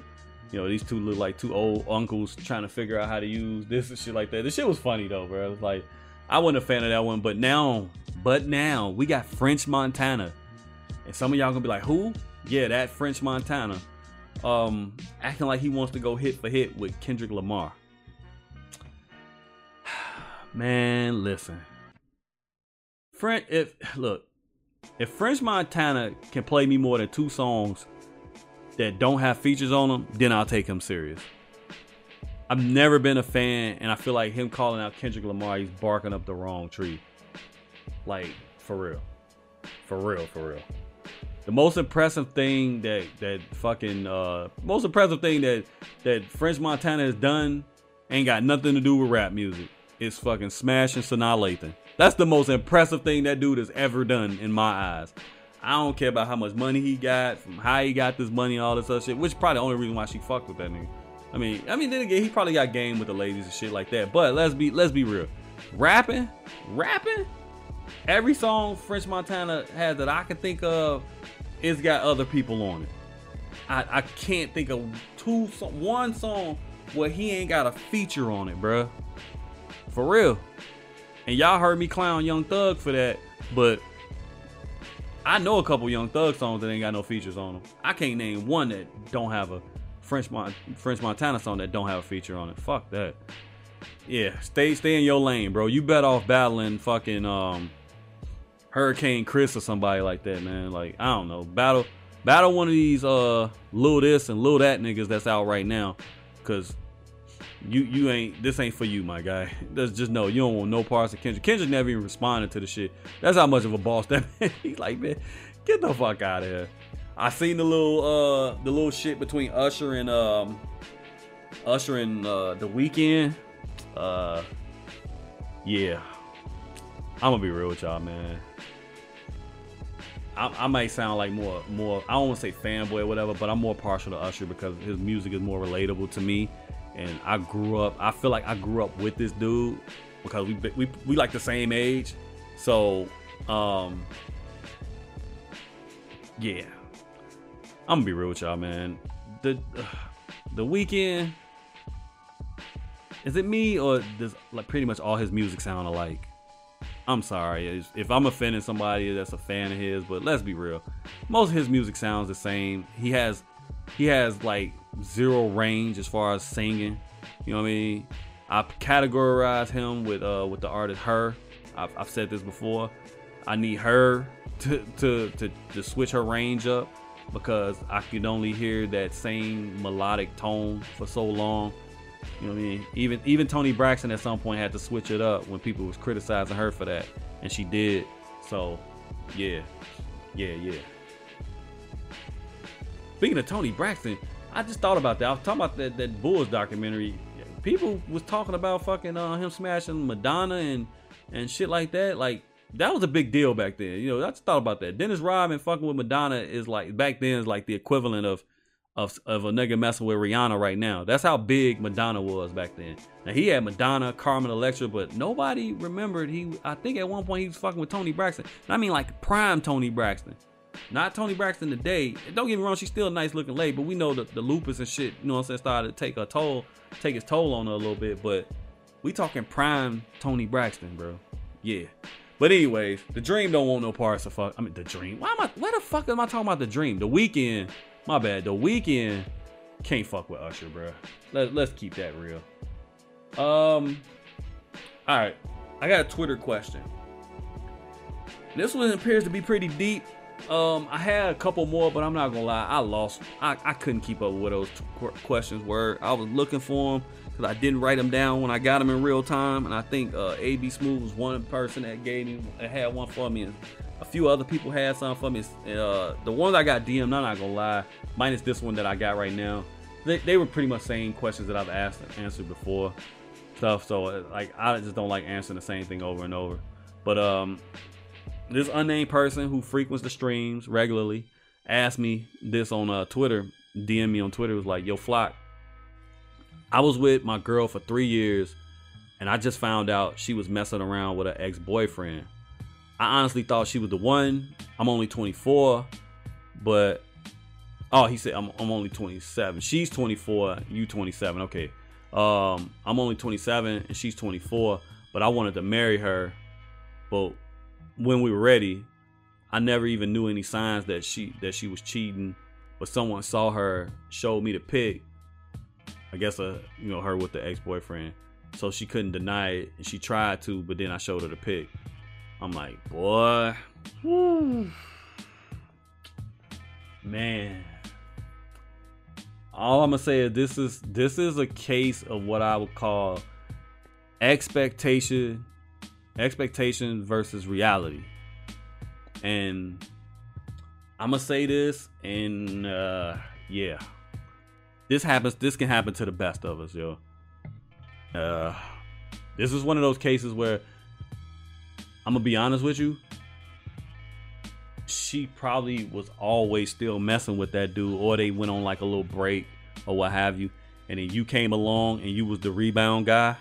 you know, these two look like two old uncles trying to figure out how to use this and shit like that. This shit was funny though, bro. It was like I wasn't a fan of that one, but now, but now we got French Montana, and some of y'all gonna be like, who? Yeah, that French Montana, um, acting like he wants to go hit for hit with Kendrick Lamar. (sighs) Man, listen, French. If look, if French Montana can play me more than two songs that don't have features on them, then I'll take him serious. I've never been a fan, and I feel like him calling out Kendrick Lamar, he's barking up the wrong tree. Like, for real. For real, for real. The most impressive thing that that fucking uh most impressive thing that that French Montana has done ain't got nothing to do with rap music. It's fucking smashing Sanaa Lathan. That's the most impressive thing that dude has ever done in my eyes. I don't care about how much money he got, from how he got this money, all this other shit, which is probably the only reason why she fucked with that nigga. I mean, I mean, then again, he probably got game with the ladies and shit like that. But let's be let's be real. Rapping, rapping, every song French Montana has that I can think of, it's got other people on it. I, I can't think of two one song where he ain't got a feature on it, bruh. For real. And y'all heard me clown Young Thug for that, but I know a couple Young Thug songs that ain't got no features on them. I can't name one that don't have a French Mon- French Montana song that don't have a feature on it. Fuck that. Yeah, stay stay in your lane, bro. You bet off battling fucking um Hurricane Chris or somebody like that, man. Like I don't know, battle battle one of these uh Lil this and Lil that niggas that's out right now, cause you you ain't this ain't for you, my guy. That's just no, you don't want no parts of Kendrick. Kendrick never even responded to the shit. That's how much of a boss that (laughs) man. He's like, man, get the fuck out of here. I seen the little uh the little shit between Usher and um Usher and uh the Weeknd. Uh yeah. I'm gonna be real with y'all, man. I, I might sound like more more I don't want to say fanboy or whatever, but I'm more partial to Usher because his music is more relatable to me, and I grew up. I feel like I grew up with this dude because we we we like the same age, so um yeah. I'm gonna be real with y'all, man. The uh, (sighs) the Weeknd is it me or does like pretty much all his music sound alike? I'm sorry if I'm offending somebody that's a fan of his, but let's be real. Most of his music sounds the same. He has he has like zero range as far as singing. You know what I mean? I categorize him with uh with the artist her. I've, I've said this before. I need her (laughs) to, to to to switch her range up because I could only hear that same melodic tone for so long. You know what I mean? Even even Toni Braxton at some point had to switch it up when people was criticizing her for that, and she did. So, yeah, yeah, yeah. Speaking of Toni Braxton, I just thought about that. I was talking about that that Bulls documentary. People was talking about fucking uh, him smashing Madonna and and shit like that. Like that was a big deal back then. You know, I just thought about that. Dennis Rodman fucking with Madonna is like back then is like the equivalent of of, of a nigga messing with Rihanna right now. That's how big Madonna was back then. Now he had Madonna, Carmen Electra, but nobody remembered he. I think at one point he was fucking with Toni Braxton. And I mean like prime Toni Braxton, not Toni Braxton today. Don't get me wrong, she's still a nice looking lady, but we know that the lupus and shit, you know what I'm saying, started to take a toll, take its toll on her a little bit. But we talking prime Toni Braxton, bro. Yeah. But anyways, the dream don't want no parts of fuck. I mean, the dream. Why am I? Where the fuck am I talking about the dream? The Weeknd. My bad. The Weeknd can't fuck with Usher, bro. Let, let's keep that real. Um. All right, I got a Twitter question. This one appears to be pretty deep. Um, I had a couple more, but I'm not gonna lie, I lost. I, I couldn't keep up with those questions were. I was looking for them because I didn't write them down when I got them in real time. And I think uh, AB Smooth was one person that gave me, had one for me. And a few other people had some for me. Uh, the ones I got DM'd, I'm not gonna lie, minus this one that I got right now, they, they were pretty much the same questions that I've asked and answered before. Stuff. So uh, like I just don't like answering the same thing over and over. But um, this unnamed person who frequents the streams regularly asked me this on uh, Twitter. DM me on Twitter was like, "Yo, Flock, I was with my girl for three years, and I just found out she was messing around with her ex boyfriend. I honestly thought she was the one. I'm only 24, but oh, he said I'm, I'm only 27. She's 24, you 27. Okay, um, I'm only 27 and she's 24, but I wanted to marry her. But when we were ready, I never even knew any signs that she that she was cheating. But someone saw her, showed me the pic, I guess uh you know her with the ex boyfriend, so she couldn't deny it, and she tried to, but then I showed her the pic. I'm like, boy, man. All I'm gonna say is this is this is a case of what I would call expectation, expectation versus reality, and I'm gonna say this, and uh, yeah, this happens. This can happen to the best of us, yo. Uh, this is one of those cases where I'm gonna be honest with you. She probably was always still messing with that dude, or they went on like a little break or what have you, and then you came along and you was the rebound guy.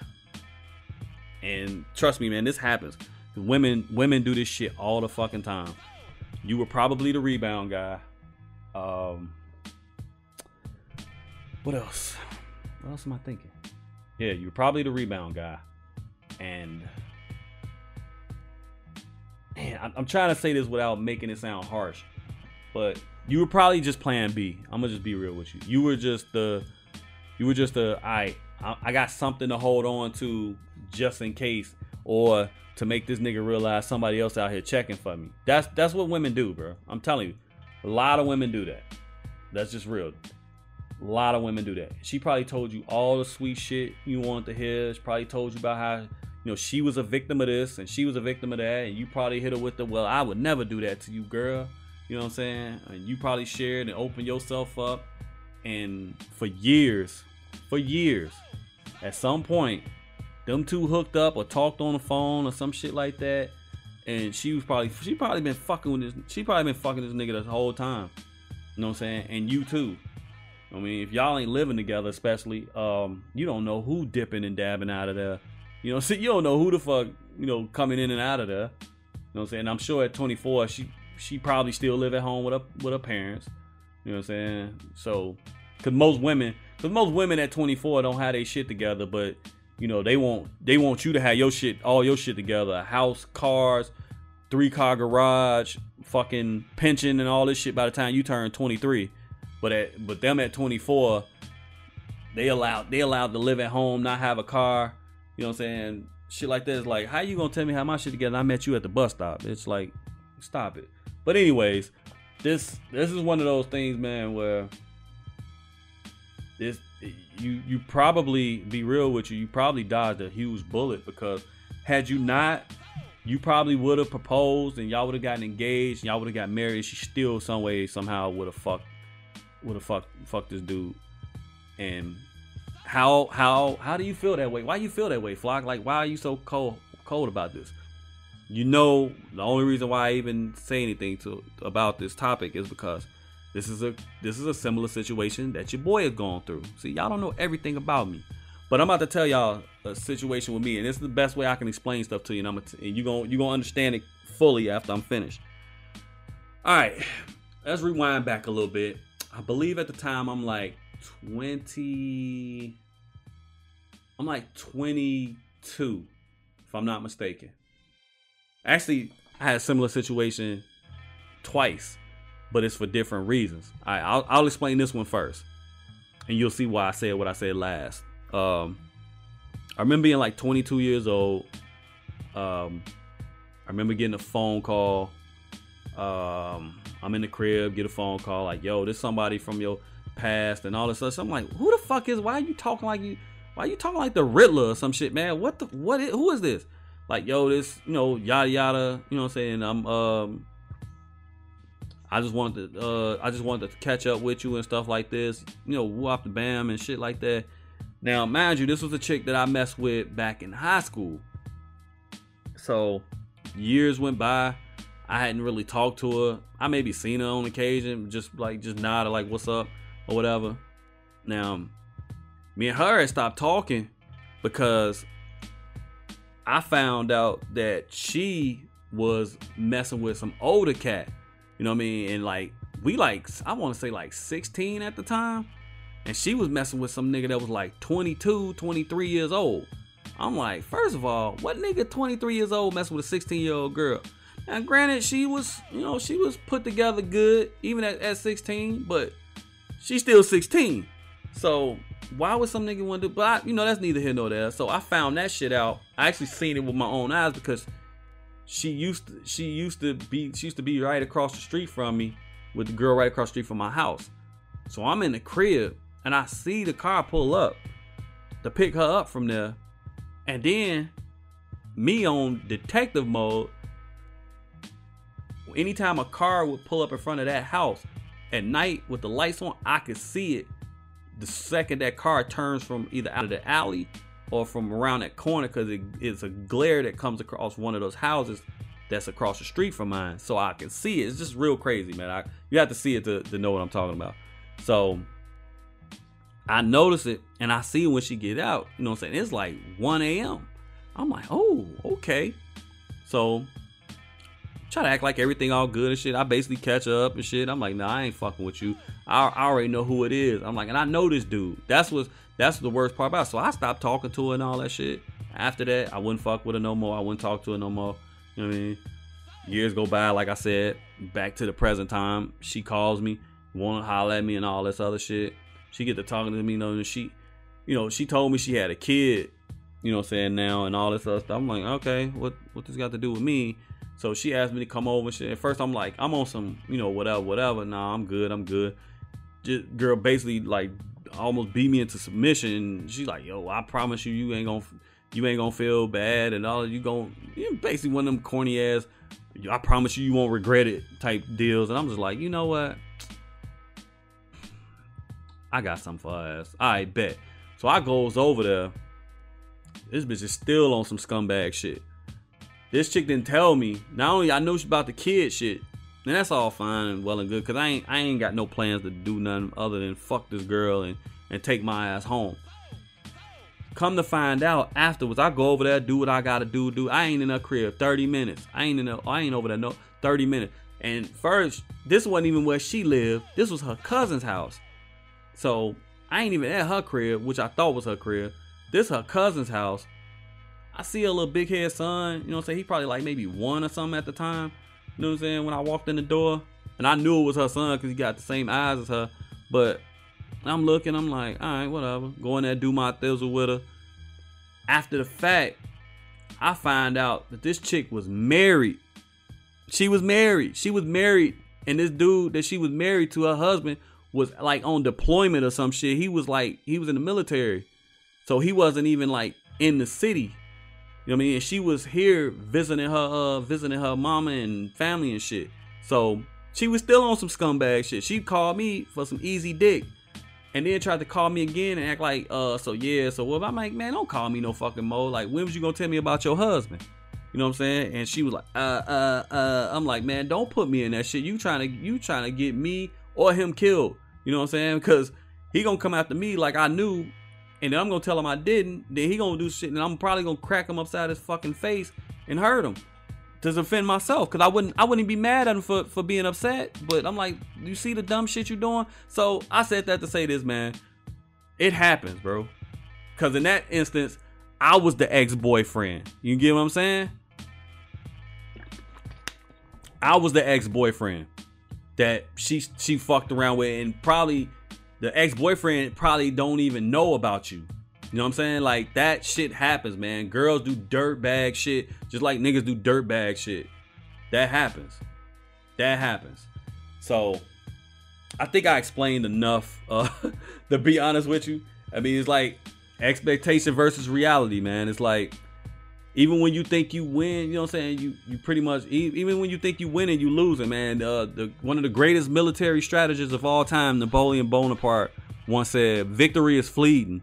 And trust me, man, this happens. Women, women do this shit all the fucking time. You were probably the rebound guy. Um, what else? What else am I thinking? Yeah, you're probably the rebound guy. And man, I'm trying to say this without making it sound harsh, but you were probably just plan B. I'm gonna just be real with you. You were just the, you were just the, I, I got something to hold on to just in case, or to make this nigga realize somebody else out here checking for me. That's that's what women do, bro. I'm telling you, a lot of women do that. That's just real. A lot of women do that. She probably told you all the sweet shit you wanted to hear. She probably told you about how, you know, she was a victim of this and she was a victim of that. And you probably hit her with the, well, I would never do that to you, girl. You know what I'm saying? And you probably shared and opened yourself up. And for years, for years, at some point, them two hooked up or talked on the phone or some shit like that. And she was probably she probably been fucking with this she probably been fucking this nigga the whole time. You know what I'm saying? And you too. I mean, if y'all ain't living together, especially, um, you don't know who dipping and dabbing out of there. You know, see, (laughs) you don't know who the fuck, you know, coming in and out of there. You know what I'm saying? I'm sure at 24, she she probably still live at home with her with her parents. You know what I'm saying? So, cause most women, cause most women at 24 don't have their shit together, but you know they want they want you to have your shit, all your shit together, house, cars, three car garage, fucking pension, and all this shit by the time you turn 23. But at but them at 24, they allowed they allowed to live at home, not have a car. You know what I'm saying? Shit like this. Like, how you gonna tell me how my shit together? I met you at the bus stop. It's like, stop it. But anyways, this this is one of those things, man, where this you you probably be real with you, you probably dodged a huge bullet because had you not, you probably would have proposed and y'all would have gotten engaged, y'all would have got married. She still some way somehow would have fucked would have fucked fucked this dude. And how how how do you feel that way? Why you feel that way, Flock? Like why are you so cold cold about this? You know the only reason why I even say anything to about this topic is because this is a this is a similar situation that your boy is going through. See, y'all don't know everything about me, but I'm about to tell y'all a situation with me, and this is the best way I can explain stuff to you, and I'm t- and you gonna you gonna understand it fully after I'm finished. All right, let's rewind back a little bit. I believe at the time I'm like 20. I'm like 22, if I'm not mistaken. Actually, I had a similar situation twice but it's for different reasons. I'll, I'll explain this one first, and you'll see why I said what I said last. Um, I remember being like 22 years old. Um, I remember getting a phone call. Um, I'm in the crib, get a phone call like, "Yo, this somebody from your past and all this stuff." So I'm like, "Who the fuck is? Why are you talking like you? Why are you talking like the Riddler or some shit, man? What the what? Is, who is this? Like, yo, this you know yada yada. You know what I'm saying? I'm um I just wanted to, uh, I just wanted to catch up with you and stuff like this, you know, whoop the bam and shit like that. Now, mind you, this was a chick that I messed with back in high school. So, years went by. I hadn't really talked to her. I maybe seen her on occasion, just like just nod nodded like "What's up" or whatever. Now, me and her had stopped talking because I found out that she was messing with some older cat you know what I mean? And like we like I want to say like 16 at the time. And she was messing with some nigga that was like 22, 23 years old. I'm like, first of all, what nigga 23 years old messing with a 16 year old girl? Now, granted, she was, you know, she was put together good even at, at 16, but she's still 16. So why would some nigga want to? But I, you know, that's neither here nor there. So I found that shit out. I actually seen it with my own eyes because she used to, she used to be she used to be right across the street from me with the girl right across the street from my house. So I'm in the crib and I see the car pull up to pick her up from there. And then me on detective mode, anytime a car would pull up in front of that house at night with the lights on, I could see it the second that car turns from either out of the alley or from around that corner because it, it's a glare that comes across one of those houses that's across the street from mine so i can see it. It's just real crazy man. I, you have to see it to, to know what i'm talking about. So i notice it and i see when she get out you know what i'm saying? It's like 1 a.m i'm like oh okay. So try to act like everything all good and shit. I basically catch up and shit. I'm like nah i ain't fucking with you. I, I already know who it is. I'm like and i know this dude. That's what that's the worst part about it. So I stopped talking to her and all that shit. After that, I wouldn't fuck with her no more. I wouldn't talk to her no more. You know what I mean? Years go by, like I said, back to the present time. She calls me, wanna holler at me and all this other shit. She get to talking to me, you know, and she, you know, she told me she had a kid, you know, what I'm saying now and all this other stuff. I'm like, okay, what what this got to do with me? So she asked me to come over and shit. At first, I'm like, I'm on some, you know, whatever, whatever. Nah, I'm good, I'm good. Just girl, basically like almost beat me into submission. She's like, "Yo, I promise you, you ain't gonna, you ain't gonna feel bad and all. You going you basically one of them corny ass. I promise you, you won't regret it type deals." And I'm just like, you know what? I got some for ass. I bet. So I goes over there. This bitch is still on some scumbag shit. This chick didn't tell me. Not only I know she about the kid shit, and that's all fine and well and good, cause I ain't I ain't got no plans to do nothing other than fuck this girl and and take my ass home. Come to find out afterwards, I go over there, do what I gotta do, do. I ain't in her crib 30 minutes. I ain't in a, I ain't over there no 30 minutes. And first, this wasn't even where she lived. This was her cousin's house. So I ain't even at her crib, which I thought was her crib. This her cousin's house. I see a little big head son, you know what I'm saying? He probably like maybe one or something at the time. You know what I'm saying? When I walked in the door. And I knew it was her son because he got the same eyes as her. But I'm looking, I'm like, all right, whatever. Go in there, do my thizzle with her. After the fact, I find out that this chick was married. She was married. She was married. And this dude that she was married to, her husband, was like on deployment or some shit. He was like, he was in the military. So he wasn't even like in the city. You know what I mean? And she was here visiting her, uh, visiting her mama and family and shit. So she was still on some scumbag shit. She called me for some easy dick. And then tried to call me again and act like, uh, so yeah, so what? I'm like, man, don't call me no fucking mo. Like, when was you gonna tell me about your husband? You know what I'm saying? And she was like, uh, uh, uh. I'm like, man, don't put me in that shit. You trying to, you trying to get me or him killed. You know what I'm saying? Because he gonna come after me like I knew, and then I'm gonna tell him I didn't. Then he gonna do shit, and I'm probably gonna crack him upside his fucking face and hurt him to defend myself because I wouldn't I wouldn't be mad at him for, for being upset. But I'm like, you see the dumb shit you're doing? So I said that to say this, man. It happens, bro. Cause in that instance, I was the ex-boyfriend. You get what I'm saying? I was the ex-boyfriend that she she fucked around with and probably the ex-boyfriend probably don't even know about you. You know what I'm saying? Like that shit happens, man. Girls do dirt bag shit just like niggas do dirt bag shit. That happens. That happens. So I think I explained enough (laughs) uh, to be honest with you. I mean, it's like expectation versus reality, man. It's like even when you think you win, you know what I'm saying? You you pretty much even when you think you win and you losing, man. Uh, the one of the greatest military strategists of all time, Napoleon Bonaparte, once said, "Victory is fleeting,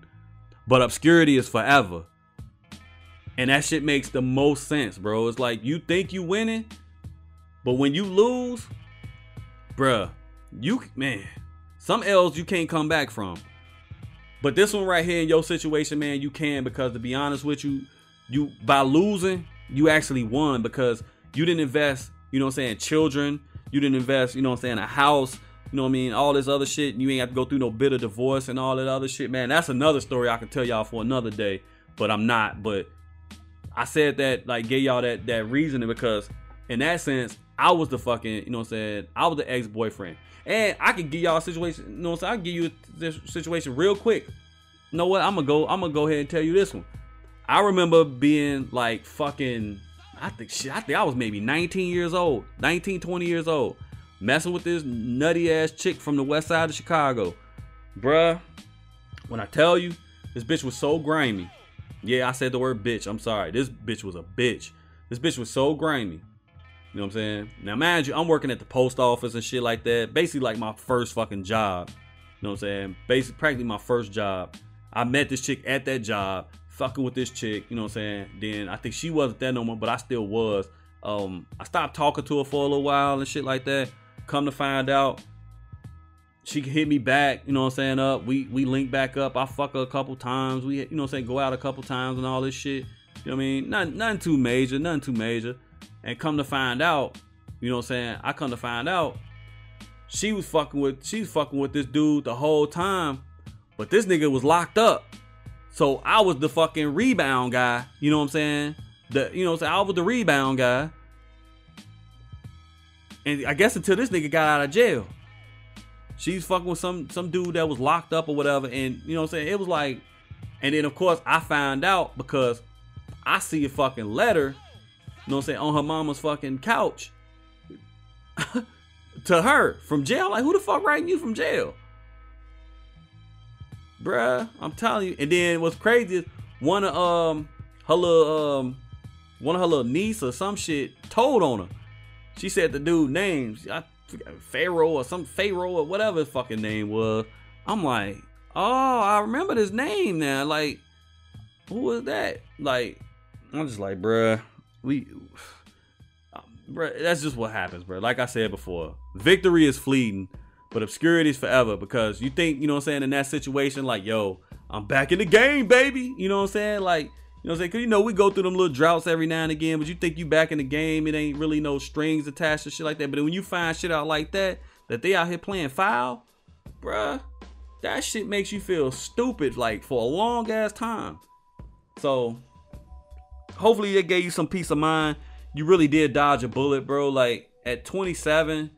but obscurity is forever. And that shit makes the most sense, bro. It's like you think you winning, but when you lose, bruh, you man, some L's you can't come back from. But this one right here in your situation, man, you can because to be honest with you, you by losing, you actually won because you didn't invest, you know what I'm saying, children, you didn't invest, you know what I'm saying, a house, you know what I mean? All this other shit. You ain't have to go through no bitter divorce and all that other shit, man. That's another story I can tell y'all for another day. But I'm not. But I said that, like, gave y'all that that reasoning because in that sense, I was the fucking, you know what I'm saying? I was the ex-boyfriend. And I can give y'all a situation, you know what I'm saying? I can give you this situation real quick. You know what? I'm gonna go, I'm gonna go ahead and tell you this one. I remember being like fucking I think shit, I think I was maybe 19 years old, 19, 20 years old messing with this nutty ass chick from the west side of Chicago. Bruh, when I tell you, this bitch was so grimy. Yeah, I said the word bitch. I'm sorry. This bitch was a bitch. This bitch was so grimy. You know what I'm saying? Now, you, I'm working at the post office and shit like that. Basically, like my first fucking job. You know what I'm saying? Basically, practically my first job. I met this chick at that job, fucking with this chick. You know what I'm saying? Then I think she wasn't there no more, but I still was. Um, I stopped talking to her for a little while and shit like that. Come to find out, she hit me back, you know what I'm saying, up. We we link back up. I fuck her a couple times. We, you know what I'm saying, go out a couple times and all this shit. You know what I mean? Nothing, nothing too major, nothing too major. And come to find out, you know what I'm saying, I come to find out, she was fucking with, she was fucking with this dude the whole time. But this nigga was locked up. So I was the fucking rebound guy, you know what I'm saying? The, you know saying? I was the rebound guy. And I guess until this nigga got out of jail. She's fucking with some some dude that was locked up or whatever. And you know what I'm saying? It was like, and then of course I found out because I see a fucking letter, you know what I'm saying, on her mama's fucking couch (laughs) to her from jail. Like, who the fuck writing you from jail? Bruh. I'm telling you. And then what's crazy is one of um her little um one of her little niece or some shit told on her. She said the dude names. I Pharaoh or some Pharaoh or whatever his fucking name was. I'm like, oh, I remember his name now. Like, who was that? Like, I'm just like, bruh, we, (sighs) bruh, that's just what happens, bruh. Like I said before, victory is fleeting, but obscurity is forever. Because you think, you know what I'm saying, in that situation, like, yo, I'm back in the game, baby. You know what I'm saying? Like, you know what I'm saying? Cause you know, we go through them little droughts every now and again, but you think you back in the game, it ain't really no strings attached to shit like that. But when you find shit out like that, that they out here playing foul, bruh, that shit makes you feel stupid like for a long ass time. So hopefully it gave you some peace of mind. You really did dodge a bullet, bro. Like at 27,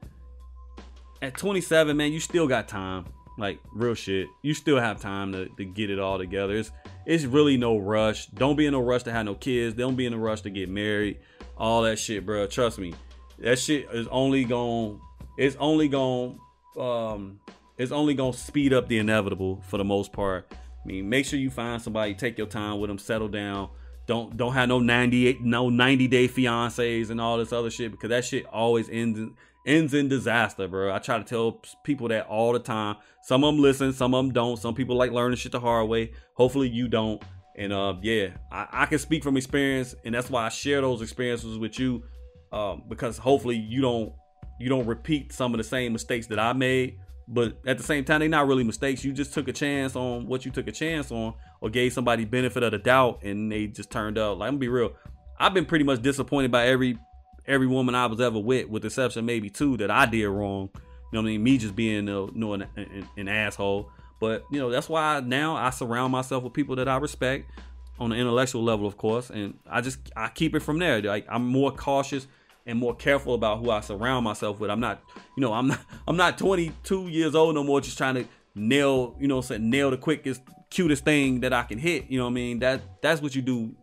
at 27, man, you still got time. Like real shit. You still have time to, to get it all together. It's it's really no rush. Don't be in no rush to have no kids. Don't be in a rush to get married. All that shit, bro. Trust me. That shit is only going it's only going um it's only gonna speed up the inevitable for the most part. I mean, make sure you find somebody, take your time with them, settle down. Don't don't have no 98 no 90 day fiancés and all this other shit because that shit always ends ends in disaster, bro. I try to tell people that all the time. Some of them listen, some of them don't. Some people like learning shit the hard way. Hopefully you don't. And uh, yeah, I, I can speak from experience, and that's why I share those experiences with you, um, because hopefully you don't you don't repeat some of the same mistakes that I made but at the same time, they're not really mistakes. You just took a chance on what you took a chance on, or gave somebody benefit of the doubt, and they just turned out. Like I'm gonna be real, I've been pretty much disappointed by every every woman I was ever with, with the exception maybe two that I did wrong. You know what I mean? Me just being uh, you know, an, an, an asshole. But you know that's why now I surround myself with people that I respect on an intellectual level, of course, and I just I keep it from there. Like I'm more cautious and more careful about who I surround myself with. I'm not, you know, I'm not (laughs) I'm not 22 years old no more just trying to nail, you know, say nail the quickest, cutest thing that I can hit. You know what I mean? That that's what you do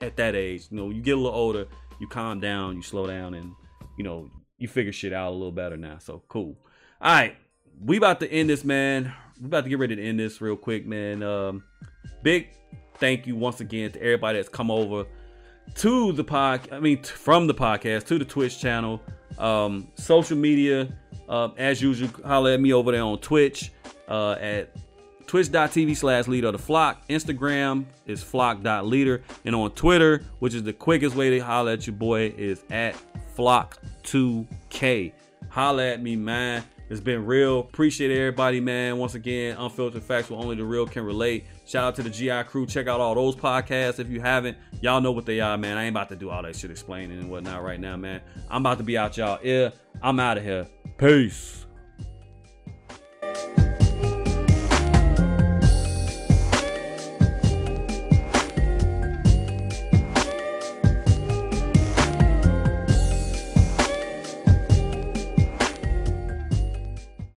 at that age. You know, you get a little older, you calm down, you slow down, and you know, you figure shit out a little better now. So cool. All right, we about to end this, man. We about to get ready to end this real quick, man. Um, big thank you once again to everybody that's come over to the pod, I mean, from the podcast to the Twitch channel, um, social media, uh, as usual, holler at me over there on Twitch uh, at twitch.tv slash leader the flock. Instagram is flock.leader. And on Twitter, which is the quickest way to holler at your boy, is at flock2k. Holler at me, man. It's been real. Appreciate everybody, man. Once again, unfiltered facts where only the real can relate. Shout out to the GI crew. Check out all those podcasts if you haven't. Y'all know what they are, man. I ain't about to do all that shit explaining and whatnot right now, man. I'm about to be out y'all ear. I'm out of here. Peace.